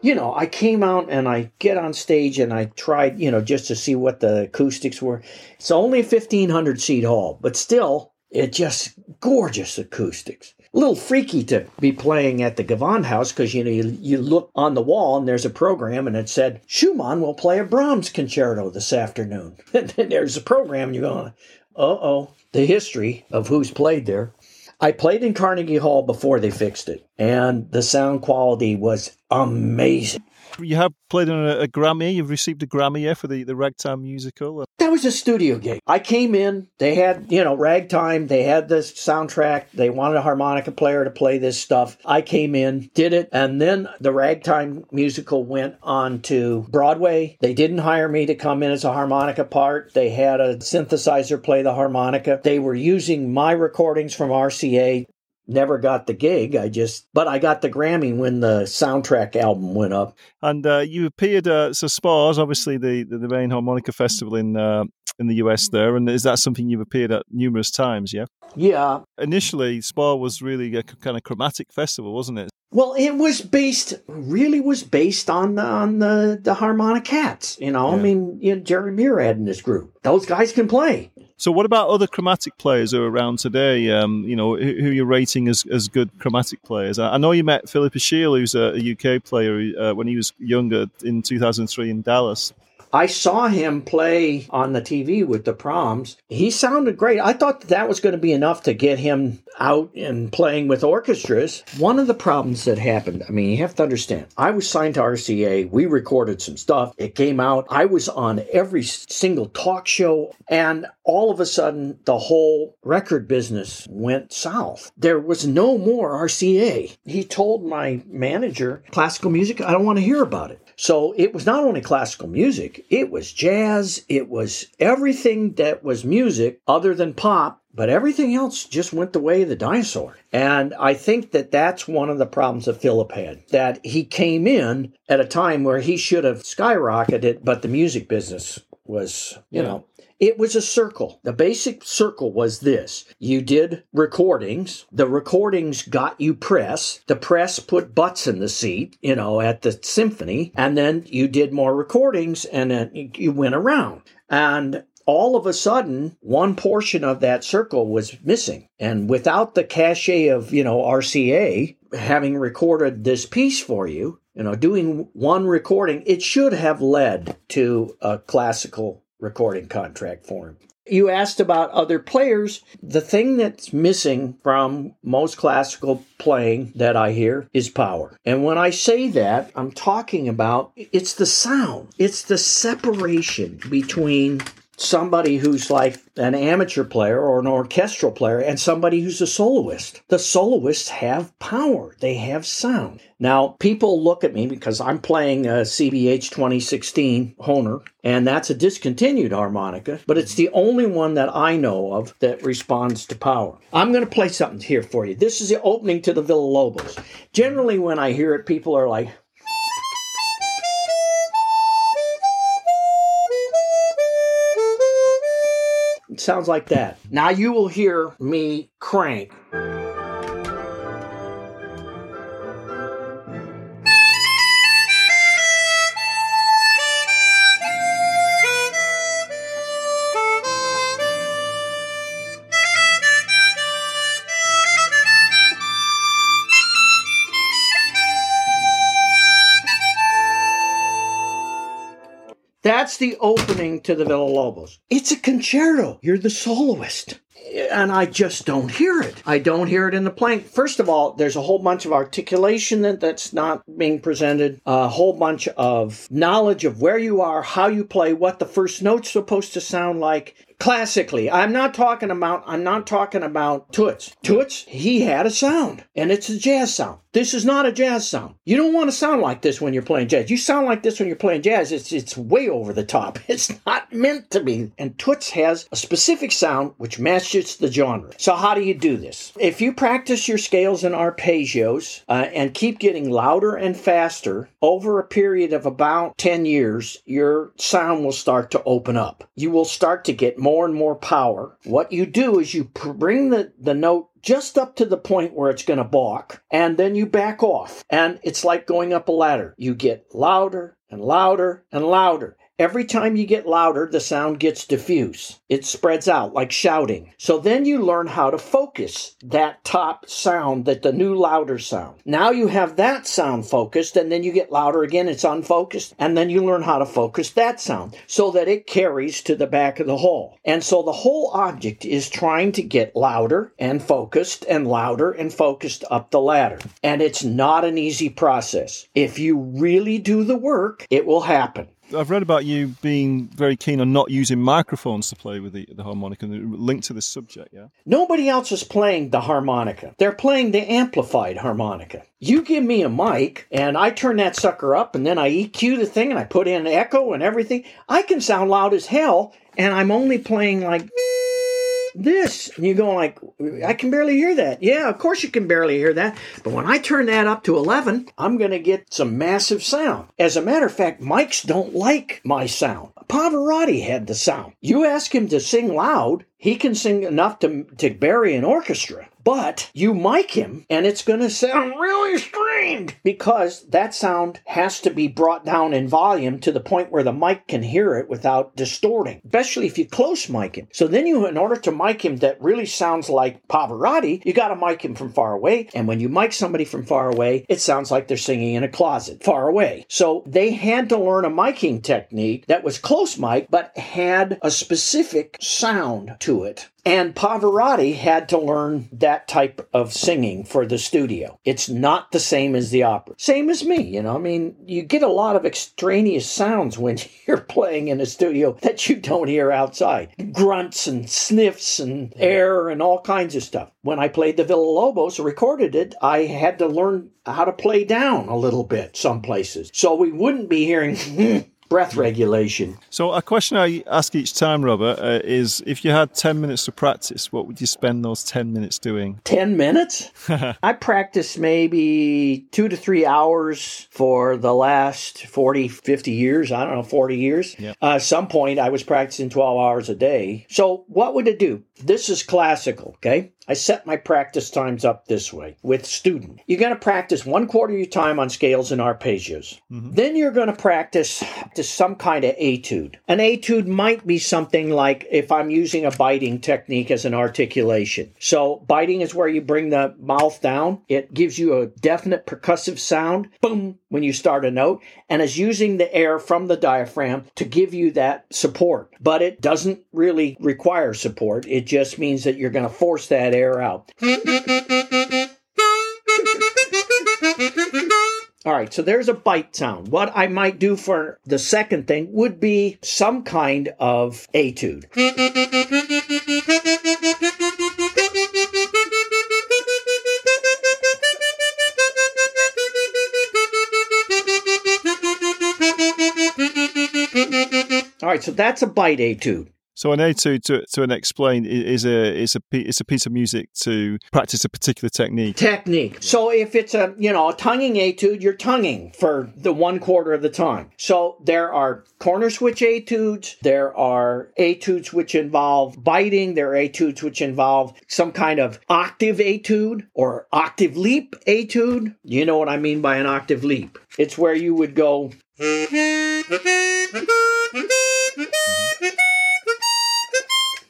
You know, I came out and I get on stage and I tried, you know, just to see what the acoustics were. It's only a 1500 seat hall, but still, it just gorgeous acoustics. A little freaky to be playing at the Gewandhaus because you know you, you look on the wall and there's a program and it said Schumann will play a Brahms concerto this afternoon. and then there's a program and you're going, uh oh, the history of who's played there. I played in Carnegie Hall before they fixed it, and the sound quality was amazing. You have played on a, a Grammy. You've received a Grammy yeah, for the, the Ragtime musical. That was a studio gig. I came in. They had, you know, Ragtime. They had this soundtrack. They wanted a harmonica player to play this stuff. I came in, did it, and then the Ragtime musical went on to Broadway. They didn't hire me to come in as a harmonica part. They had a synthesizer play the harmonica. They were using my recordings from RCA never got the gig. I just, but I got the Grammy when the soundtrack album went up. And uh, you appeared at so SPARS, obviously the, the, the main harmonica festival in uh, in the US there. And is that something you've appeared at numerous times? Yeah. Yeah. Initially, SPAH was really a kind of chromatic festival, wasn't it? Well, it was based, really was based on the on the the Harmonicats. You know, yeah. I mean, you know, Jerry Murad and his group; those guys can play. So, what about other chromatic players who are around today? Um, you know, who, who, you're rating as, as good chromatic players? I, I know you met Philip Achille, who's a, a UK player uh, when he was younger in 2003 in Dallas. I saw him play on the TV with the proms. He sounded great. I thought that was going to be enough to get him out and playing with orchestras. One of the problems that happened, I mean, you have to understand, I was signed to RCA. We recorded some stuff. It came out. I was on every single talk show. And all of a sudden, the whole record business went south. There was no more RCA. He told my manager, classical music, I don't want to hear about it. So it was not only classical music, it was jazz, it was everything that was music other than pop, but everything else just went the way of the dinosaur. And I think that that's one of the problems that Philip had, that he came in at a time where he should have skyrocketed, but the music business was, you yeah. know, it was a circle. The basic circle was this you did recordings, the recordings got you press, the press put butts in the seat, you know, at the symphony, and then you did more recordings and then you went around. And all of a sudden, one portion of that circle was missing. And without the cachet of, you know, RCA having recorded this piece for you, you know, doing one recording, it should have led to a classical recording contract for him. You asked about other players. The thing that's missing from most classical playing that I hear is power. And when I say that, I'm talking about it's the sound, it's the separation between somebody who's like an amateur player or an orchestral player and somebody who's a soloist. The soloists have power, they have sound. Now, people look at me because I'm playing uh, a CBH 2016 Hohner, and that's a discontinued harmonica, but it's the only one that I know of that responds to power. I'm going to play something here for you. This is the opening to the Villa Lobos. Generally, when I hear it, people are like, sounds like that. Now you will hear me crank. That's the opening to the Villa Lobos. It's a concerto. You're the soloist. And I just don't hear it. I don't hear it in the playing. First of all, there's a whole bunch of articulation that, that's not being presented, a whole bunch of knowledge of where you are, how you play, what the first note's supposed to sound like, classically. I'm not talking about I'm not talking about Toots. Toots, he had a sound, and it's a jazz sound. This is not a jazz sound. You don't want to sound like this when you're playing jazz. You sound like this when you're playing jazz. It's it's way over the top. It's not meant to be. And Toots has a specific sound which matches the genre. So how do you do this? If you practice your scales and arpeggios uh, and keep getting louder and faster over a period of about 10 years, your sound will start to open up. You will start to get more more and more power. What you do is you bring the, the note just up to the point where it's going to balk, and then you back off. And it's like going up a ladder. You get louder and louder and louder. Every time you get louder, the sound gets diffuse. It spreads out like shouting. So then you learn how to focus that top sound, that the new louder sound. Now you have that sound focused, and then you get louder again, it's unfocused, and then you learn how to focus that sound so that it carries to the back of the hall. And so the whole object is trying to get louder and focused and louder and focused up the ladder. And it's not an easy process. If you really do the work, it will happen. I've read about you being very keen on not using microphones to play with the, the harmonica, and linked to this subject. Yeah. Nobody else is playing the harmonica. They're playing the amplified harmonica. You give me a mic, and I turn that sucker up, and then I EQ the thing, and I put in echo and everything. I can sound loud as hell, and I'm only playing like this. And you go like, I can barely hear that. Yeah, of course you can barely hear that. But when I turn that up to 11, I'm going to get some massive sound. As a matter of fact, mics don't like my sound. Pavarotti had the sound. You ask him to sing loud, he can sing enough to, to bury an orchestra. But you mic him and it's going to sound really strained because that sound has to be brought down in volume to the point where the mic can hear it without distorting, especially if you close mic him. So then you, in order to mic him that really sounds like Pavarotti, you got to mic him from far away. And when you mic somebody from far away, it sounds like they're singing in a closet far away. So they had to learn a miking technique that was close mic, but had a specific sound to it. And Pavarotti had to learn that type of singing for the studio. It's not the same as the opera. Same as me, you know. I mean, you get a lot of extraneous sounds when you're playing in a studio that you don't hear outside. Grunts and sniffs and air and all kinds of stuff. When I played the Villa Lobos, recorded it, I had to learn how to play down a little bit some places. So we wouldn't be hearing breath regulation. So, a question I ask each time, Robert, uh, is if you had 10 minutes to practice, what would you spend those 10 minutes doing? 10 minutes? I practiced maybe two to three hours for the last 40, 50 years. I don't know, 40 years. Yep. Uh, some point, I was practicing 12 hours a day. So, what would it do? This is classical, okay? I set my practice times up this way with student. You're going to practice one quarter of your time on scales and arpeggios. Mm-hmm. Then you're going to practice to some kind of etude. An etude might be something like if I'm using a biting technique as an articulation. So biting is where you bring the mouth down. It gives you a definite percussive sound, boom, when you start a note, and is using the air from the diaphragm to give you that support. But it doesn't really require support. It just means that you're going to force that air out. All right, so there's a bite sound. What I might do for the second thing would be some kind of etude. All right, so that's a bite etude. So an etude to, to an explain is a is a it's a piece of music to practice a particular technique. technique. So if it's a you know a tonguing etude, you're tonguing for the one quarter of the time. So there are corner switch etudes, there are etudes which involve biting, there are etudes which involve some kind of octave etude or octave leap etude. You know what I mean by an octave leap? It's where you would go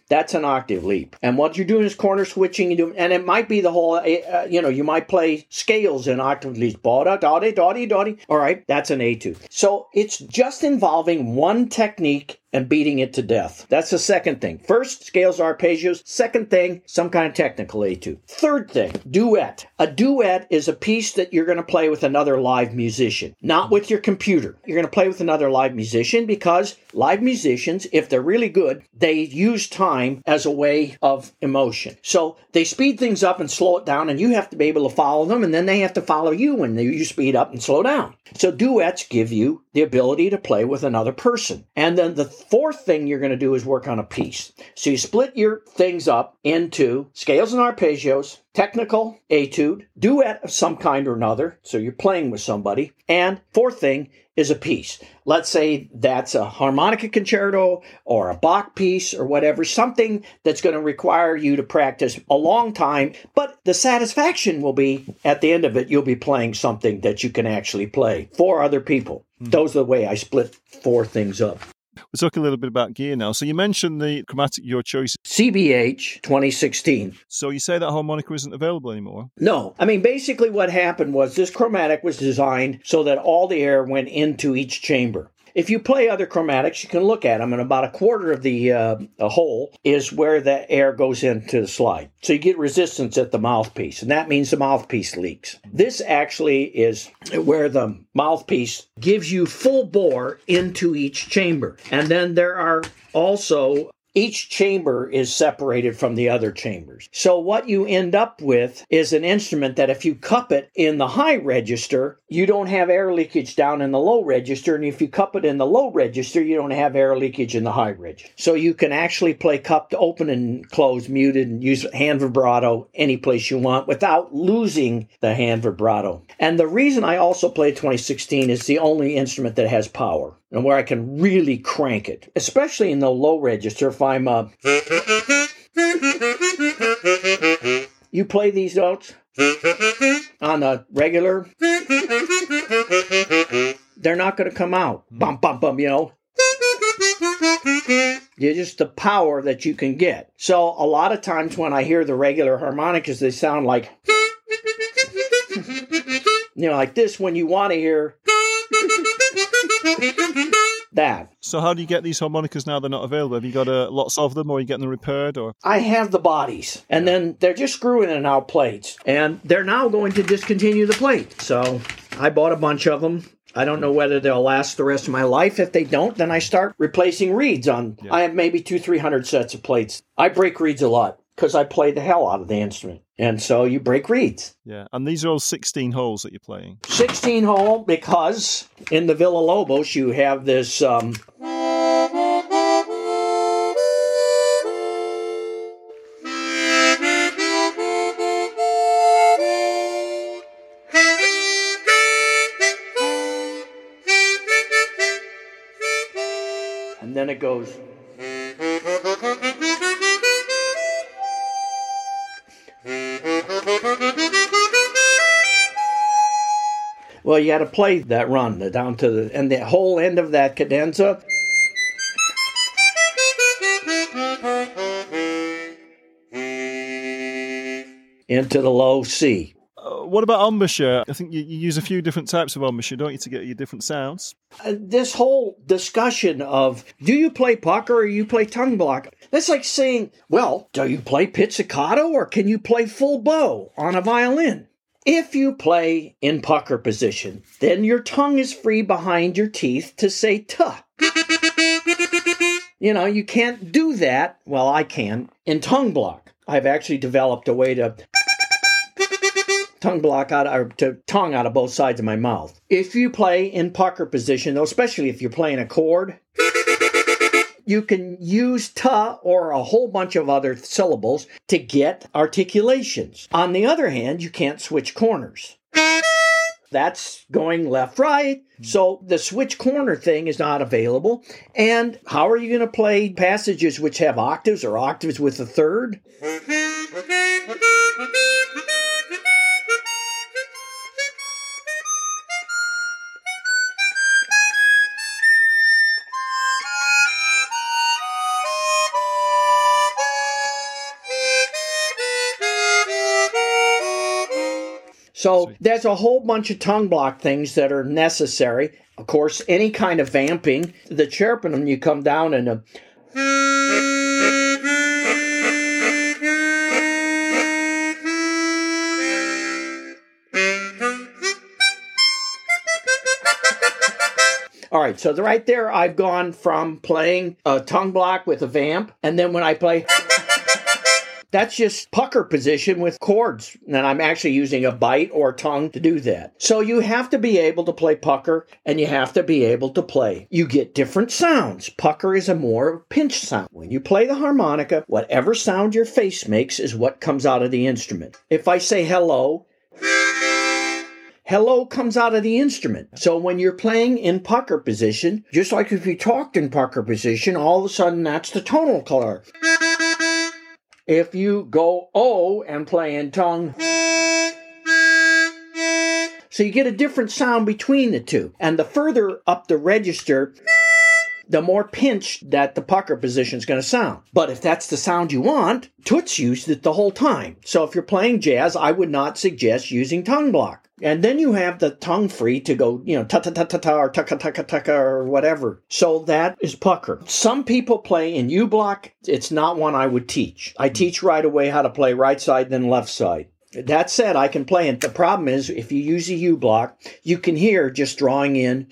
That's an octave leap. And what you're doing is corner switching. You do, and it might be the whole, uh, you know, you might play scales in octave leaps. Ba-da, da-di, da-di, da-di. All right, that's an A2. So it's just involving one technique and beating it to death. That's the second thing. First, scales, arpeggios. Second thing, some kind of technical etude. Third thing, duet. A duet is a piece that you're going to play with another live musician, not with your computer. You're going to play with another live musician because live musicians, if they're really good, they use time as a way of emotion. So they speed things up and slow it down, and you have to be able to follow them, and then they have to follow you when you speed up and slow down. So duets give you the ability to play with another person. And then the fourth thing you're going to do is work on a piece. So you split your things up into scales and arpeggios, technical, etude, duet of some kind or another. So you're playing with somebody. And fourth thing is a piece. Let's say that's a harmonica concerto or a Bach piece or whatever, something that's going to require you to practice a long time, but the satisfaction will be at the end of it, you'll be playing something that you can actually play for other people. Mm. Those are the way I split four things up. We're talking a little bit about gear now. So you mentioned the chromatic your choice CBH 2016. So you say that harmonica isn't available anymore? No. I mean, basically what happened was this chromatic was designed so that all the air went into each chamber. If you play other chromatics, you can look at them, and about a quarter of the uh, hole is where the air goes into the slide. So you get resistance at the mouthpiece, and that means the mouthpiece leaks. This actually is where the mouthpiece gives you full bore into each chamber. And then there are also each chamber is separated from the other chambers. So what you end up with is an instrument that if you cup it in the high register, you don't have air leakage down in the low register. And if you cup it in the low register, you don't have air leakage in the high register. So you can actually play cupped open and closed, muted, and use hand vibrato any place you want without losing the hand vibrato. And the reason I also play 2016 is the only instrument that has power and where I can really crank it, especially in the low register. If I'm uh, you play these notes on the regular, they're not going to come out. Bum bum bum, you know. You're just the power that you can get. So a lot of times when I hear the regular harmonicas, they sound like you know, like this when you want to hear that. So how do you get these harmonicas now they're not available? Have you got uh, lots of them or are you getting them repaired or I have the bodies and then they're just screwing in out plates and they're now going to discontinue the plate. So I bought a bunch of them. I don't know whether they'll last the rest of my life. If they don't, then I start replacing reeds on. Yeah. I have maybe two, three hundred sets of plates. I break reeds a lot because I play the hell out of the instrument. And so you break reeds. Yeah. And these are all 16 holes that you're playing? 16 hole because in the Villa Lobos you have this. Um, and then it goes. Well, you got to play that run down to the and the whole end of that cadenza. Into the low C. Uh, what about embouchure? I think you, you, use a few different types of embouchure, don't you, to get your different sounds? Uh, this whole discussion of do you play pucker or you play tongue block? That's like saying, well, do you play pizzicato or can you play full bow on a violin? If you play in pucker position, then your tongue is free behind your teeth to say tuh. You know, you can't do that. Well, I can in tongue block. I've actually developed a way to tongue block out or to tongue out of both sides of my mouth. If you play in pucker position, though, especially if you're playing a chord, you can use ta or a whole bunch of other syllables to get articulations. On the other hand, you can't switch corners. That's going left right. So the switch corner thing is not available. And how are you going to play passages which have octaves or octaves with a third? So there's a whole bunch of tongue block things that are necessary. Of course, any kind of vamping, the chirping, you come down and a. All right, so right there, I've gone from playing a tongue block with a vamp, and then when I play That's just pucker position with chords. And I'm actually using a bite or tongue to do that. So you have to be able to play pucker and you have to be able to play. You get different sounds. Pucker is a more pinch sound. When you play the harmonica, whatever sound your face makes is what comes out of the instrument. If I say hello, hello comes out of the instrument. So when you're playing in pucker position, just like if you talked in pucker position, all of a sudden that's the tonal color. If you go O and play in tongue, so you get a different sound between the two. And the further up the register, the more pinched that the pucker position is going to sound. But if that's the sound you want, Toots used it the whole time. So if you're playing jazz, I would not suggest using tongue block. And then you have the tongue free to go, you know, ta ta ta ta ta or ta ta ta ta or whatever. So that is pucker. Some people play in U block. It's not one I would teach. I hmm. teach right away how to play right side, then left side. That said, I can play it. The problem is if you use a U block, you can hear just drawing in,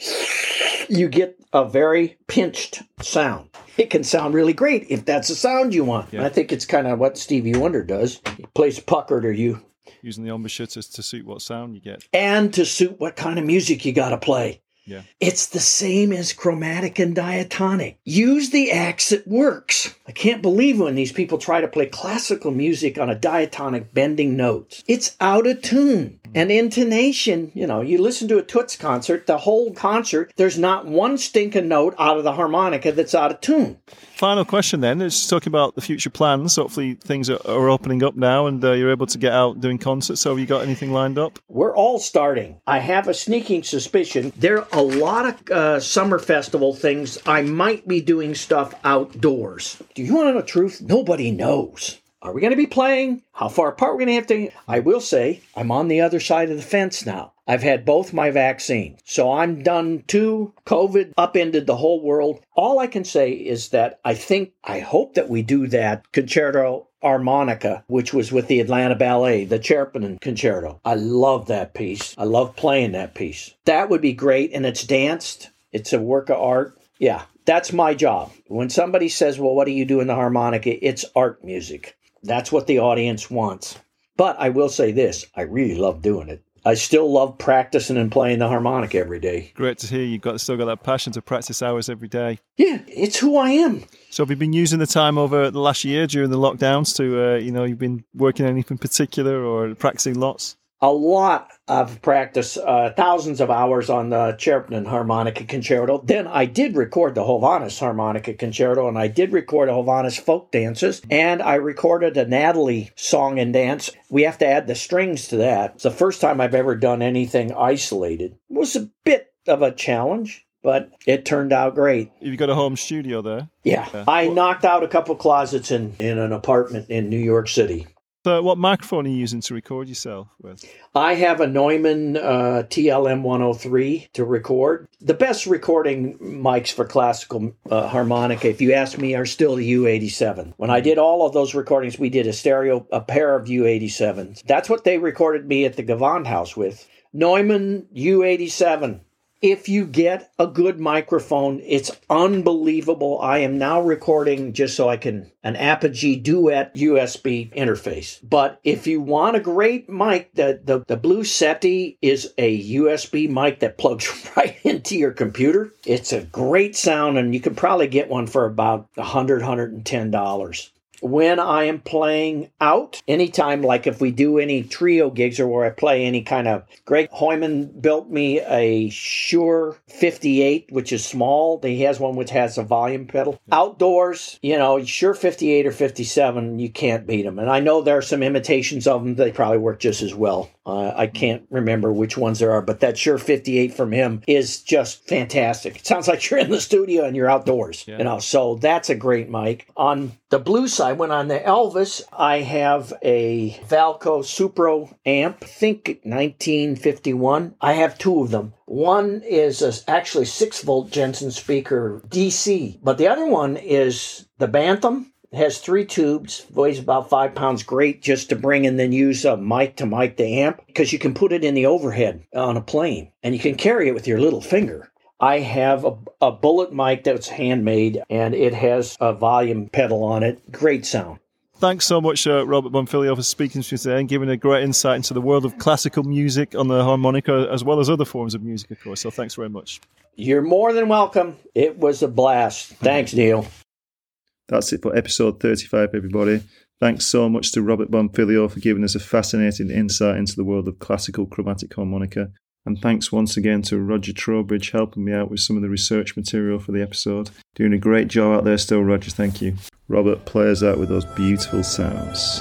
you get a very pinched sound. It can sound really great if that's the sound you want. Yeah. I think it's kind of what Stevie Wonder does. He plays puckered or you Using the embouchure to suit what sound you get. and to suit what kind of music you got to play. Yeah. It's the same as chromatic and diatonic. Use the axe that works. I can't believe when these people try to play classical music on a diatonic bending notes. It's out of tune. And intonation, you know, you listen to a Toots concert, the whole concert, there's not one stinking note out of the harmonica that's out of tune. Final question then. It's talking about the future plans. Hopefully things are, are opening up now and uh, you're able to get out doing concerts. So have you got anything lined up? We're all starting. I have a sneaking suspicion there are a lot of uh, summer festival things. I might be doing stuff outdoors. Do you want to know the truth? Nobody knows. Are we going to be playing? How far apart are we going to have to? I will say I'm on the other side of the fence now. I've had both my vaccines. So I'm done too. COVID upended the whole world. All I can say is that I think, I hope that we do that concerto harmonica, which was with the Atlanta Ballet, the Tcherepnin Concerto. I love that piece. I love playing that piece. That would be great. And it's danced, it's a work of art. Yeah, that's my job. When somebody says, Well, what do you do in the harmonica? It's art music. That's what the audience wants. But I will say this I really love doing it. I still love practicing and playing the harmonica every day. Great to hear you've got still got that passion to practice hours every day. Yeah, it's who I am. So have you been using the time over the last year during the lockdowns to, uh, you know, you've been working on anything particular or practicing lots? A lot of practice, uh, thousands of hours on the Tcherepnin Harmonica Concerto. Then I did record the Hovhaness Harmonica Concerto, and I did record a Hovhaness folk dances, and I recorded a Natalie song and dance. We have to add the strings to that. It's the first time I've ever done anything isolated. It was a bit of a challenge. But it turned out great. Have got a home studio there? Yeah. Yeah. I knocked out a couple closets in, in an apartment in New York City. So what microphone are you using to record yourself with? I have a Neumann uh, TLM 103 to record. The best recording mics for classical uh, harmonica, if you ask me, are still the U87. When I did all of those recordings, we did a stereo, a pair of U87s. That's what they recorded me at the Gewandhaus with. Neumann U87 if you get a good microphone, it's unbelievable. I am now recording just so I can an Apogee Duet USB interface. But if you want a great mic, the, the, the Blue Yeti is a USB mic that plugs right into your computer. It's a great sound, and you can probably get one for about $100, $110 when I am playing out, anytime, like if we do any trio gigs or where I play any kind of, Greg Heumann built me a Shure 58, which is small. He has one which has a volume pedal. Outdoors, you know, Shure 58 or 57, you can't beat them. And I know there are some imitations of them. They probably work just as well. Uh, I can't remember which ones there are, but that Shure 58 from him is just fantastic. It sounds like you're in the studio and you're outdoors, Yeah. you know, so that's a great mic. On the blue side, went on the Elvis, I have a Valco Supro amp, think 1951. I have two of them. One is a, actually 6 volt Jensen speaker DC, but the other one is the Bantam. It has three tubes, weighs about five pounds. Great just to bring and then use a mic to mic the amp because you can put it in the overhead on a plane and you can carry it with your little finger. I have a, a bullet mic that's handmade and it has a volume pedal on it. Great sound. thanks so much, uh, Robert Bonfiglio, for speaking to us today and giving a great insight into the world of classical music on the harmonica, as well as other forms of music, of course. So thanks very much. You're more than welcome. It was a blast. Thanks, Neil. That's it for episode 35, everybody. Thanks so much to Robert Bonfiglio for giving us a fascinating insight into the world of classical chromatic harmonica. And thanks once again to Roger Trowbridge helping me out with some of the research material for the episode. Doing a great job out there still, Roger. Thank you. Robert, plays out with those beautiful sounds.